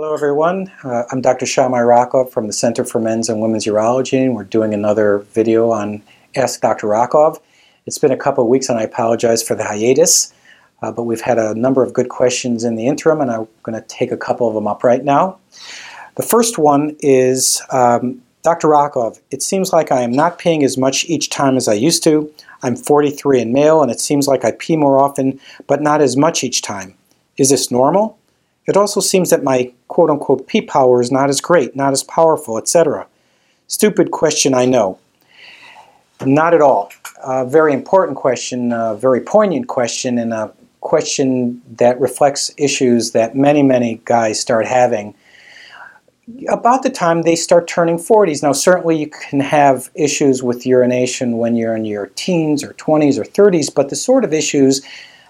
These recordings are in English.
Hello everyone, uh, I'm Dr. Shamai Rakov from the Center for Men's and Women's Urology and we're doing another video on Ask Dr. Rakov. It's been a couple of weeks and I apologize for the hiatus, uh, but we've had a number of good questions in the interim and I'm going to take a couple of them up right now. The first one is, um, Dr. Rakov, it seems like I am not peeing as much each time as I used to. I'm 43 and male and it seems like I pee more often but not as much each time. Is this normal? It also seems that my quote-unquote pee power is not as great, not as powerful, etc. Stupid question, I know. Not at all. A very important question, a very poignant question, and a question that reflects issues that many, many guys start having about the time they start turning 40s. Now certainly you can have issues with urination when you're in your teens or 20s or 30s, but the sort of issues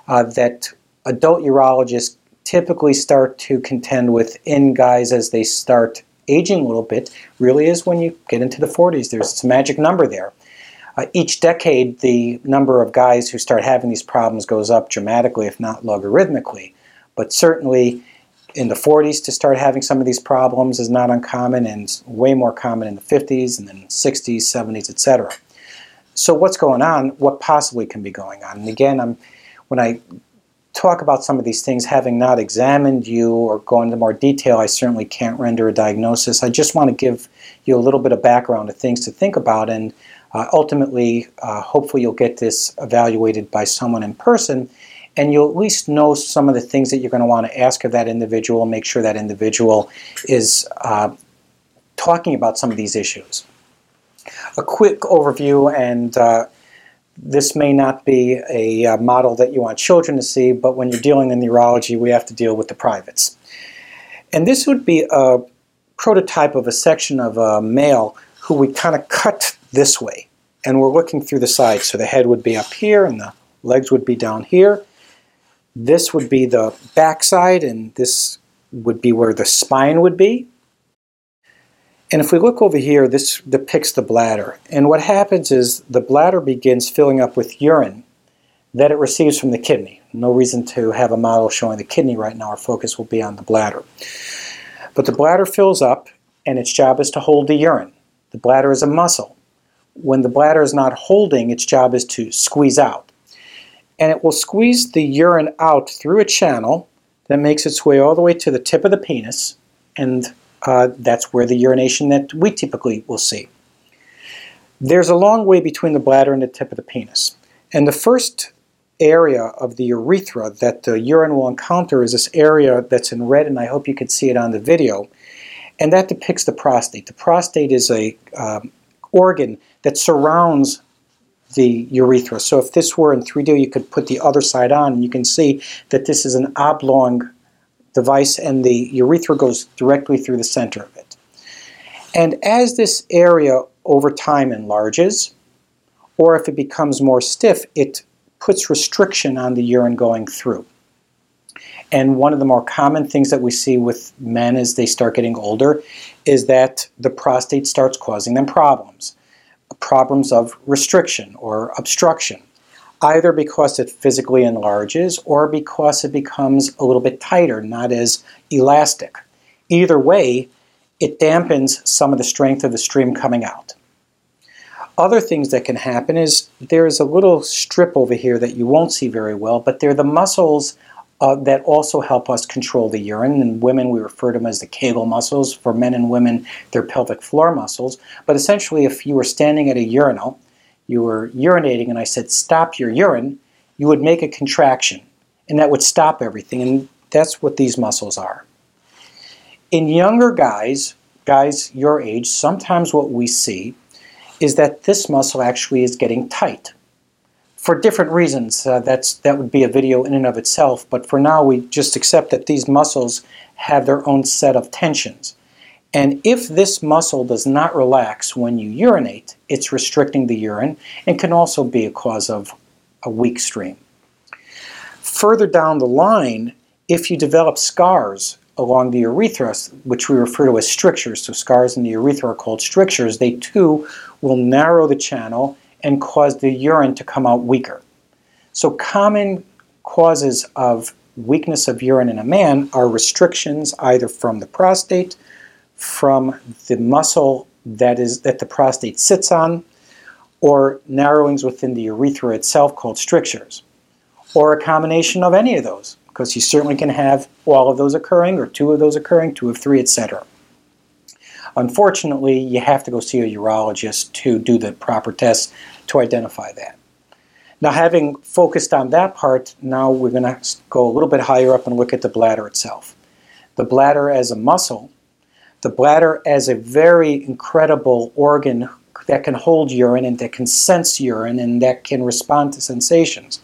uh, that adult urologists typically start to contend with in guys as they start aging a little bit really is when you get into the 40s. There's a magic number there. Uh, each decade, the number of guys who start having these problems goes up dramatically, if not logarithmically. But certainly in the 40s to start having some of these problems is not uncommon and way more common in the 50s and then 60s, 70s, etc. So what's going on? What possibly can be going on? And again, I'm, when I talk about some of these things, having not examined you or go into more detail, I certainly can't render a diagnosis. I just want to give you a little bit of background of things to think about, and uh, ultimately, uh, hopefully, you'll get this evaluated by someone in person, and you'll at least know some of the things that you're going to want to ask of that individual, make sure that individual is uh, talking about some of these issues. A quick overview and uh, this may not be a uh, model that you want children to see, but when you're dealing in urology, we have to deal with the privates. And this would be a prototype of a section of a male who we kind of cut this way. And we're looking through the sides. So the head would be up here and the legs would be down here. This would be the backside and this would be where the spine would be. And if we look over here, this depicts the bladder. And what happens is the bladder begins filling up with urine that it receives from the kidney. No reason to have a model showing the kidney right now. Our focus will be on the bladder. But the bladder fills up, and its job is to hold the urine. The bladder is a muscle. When the bladder is not holding, its job is to squeeze out. And it will squeeze the urine out through a channel that makes its way all the way to the tip of the penis and uh, that's where the urination that we typically will see. There's a long way between the bladder and the tip of the penis. And the first area of the urethra that the urine will encounter is this area that's in red, and I hope you can see it on the video. And that depicts the prostate. The prostate is a um, organ that surrounds the urethra. So if this were in 3D, you could put the other side on, and you can see that this is an oblong device and the urethra goes directly through the center of it. And as this area over time enlarges, or if it becomes more stiff, it puts restriction on the urine going through. And one of the more common things that we see with men as they start getting older is that the prostate starts causing them problems. Problems of restriction or obstruction either because it physically enlarges or because it becomes a little bit tighter, not as elastic. Either way, it dampens some of the strength of the stream coming out. Other things that can happen is there's a little strip over here that you won't see very well, but they're the muscles uh, that also help us control the urine. In women, we refer to them as the Kegel muscles. For men and women, they're pelvic floor muscles. But essentially, if you were standing at a urinal you were urinating and I said, stop your urine, you would make a contraction and that would stop everything. And that's what these muscles are. In younger guys, guys your age, sometimes what we see is that this muscle actually is getting tight for different reasons. Uh, that's that would be a video in and of itself, but for now we just accept that these muscles have their own set of tensions. And if this muscle does not relax when you urinate, it's restricting the urine and can also be a cause of a weak stream. Further down the line, if you develop scars along the urethra, which we refer to as strictures, so scars in the urethra are called strictures, they too will narrow the channel and cause the urine to come out weaker. So common causes of weakness of urine in a man are restrictions either from the prostate, from the muscle that is that the prostate sits on, or narrowings within the urethra itself called strictures, or a combination of any of those, because you certainly can have all of those occurring, or two of those occurring, two of three, etc. Unfortunately, you have to go see a urologist to do the proper tests to identify that. Now, having focused on that part, now we're going to go a little bit higher up and look at the bladder itself. The bladder as a muscle, the bladder as a very incredible organ that can hold urine and that can sense urine and that can respond to sensations.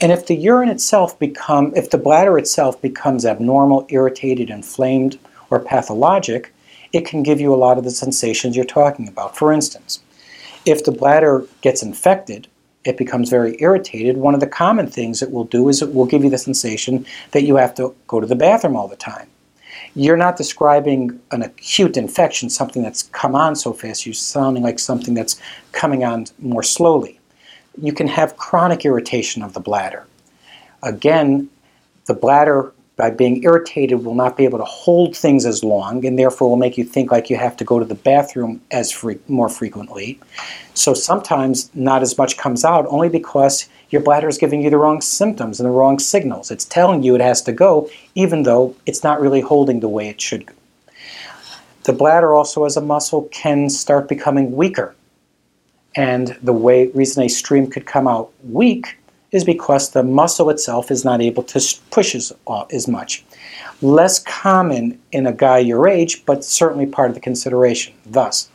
And if the urine itself become, if the bladder itself becomes abnormal, irritated, inflamed, or pathologic, it can give you a lot of the sensations you're talking about. For instance, if the bladder gets infected, it becomes very irritated. One of the common things it will do is it will give you the sensation that you have to go to the bathroom all the time. You're not describing an acute infection, something that's come on so fast. You're sounding like something that's coming on more slowly. You can have chronic irritation of the bladder. Again, the bladder by being irritated will not be able to hold things as long and therefore will make you think like you have to go to the bathroom as fre more frequently. So sometimes not as much comes out only because your bladder is giving you the wrong symptoms and the wrong signals. It's telling you it has to go even though it's not really holding the way it should go. The bladder also as a muscle can start becoming weaker. And the way reason a stream could come out weak is because the muscle itself is not able to push as, uh, as much. Less common in a guy your age, but certainly part of the consideration. Thus,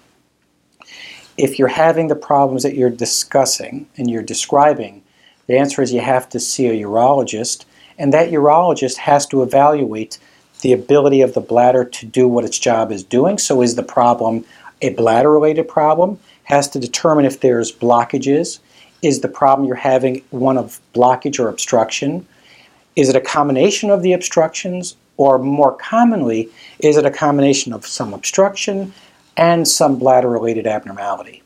if you're having the problems that you're discussing and you're describing, the answer is you have to see a urologist, and that urologist has to evaluate the ability of the bladder to do what its job is doing. So is the problem a bladder-related problem? Has to determine if there's blockages, is the problem you're having one of blockage or obstruction? Is it a combination of the obstructions? Or more commonly, is it a combination of some obstruction and some bladder-related abnormality?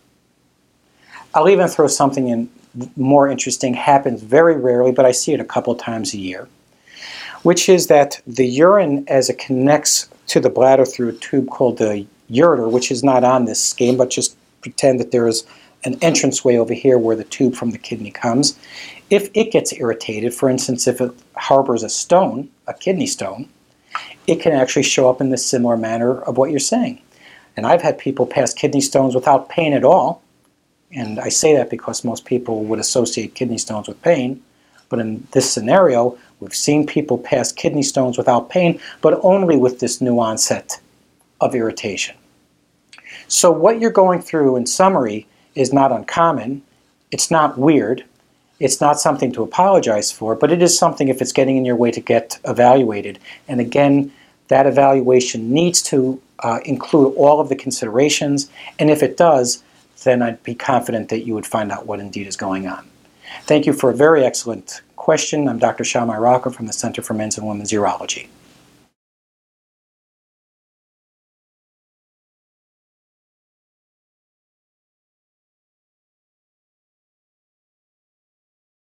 I'll even throw something in more interesting, happens very rarely, but I see it a couple times a year, which is that the urine, as it connects to the bladder through a tube called the ureter, which is not on this scheme, but just pretend that there is an entranceway over here where the tube from the kidney comes. If it gets irritated, for instance, if it harbors a stone, a kidney stone, it can actually show up in the similar manner of what you're saying. And I've had people pass kidney stones without pain at all. And I say that because most people would associate kidney stones with pain. But in this scenario, we've seen people pass kidney stones without pain, but only with this new onset of irritation. So what you're going through in summary is not uncommon. It's not weird. It's not something to apologize for, but it is something if it's getting in your way to get evaluated. And again, that evaluation needs to uh, include all of the considerations, and if it does, then I'd be confident that you would find out what indeed is going on. Thank you for a very excellent question. I'm Dr. Shamai Rakov from the Center for Men's and Women's Urology.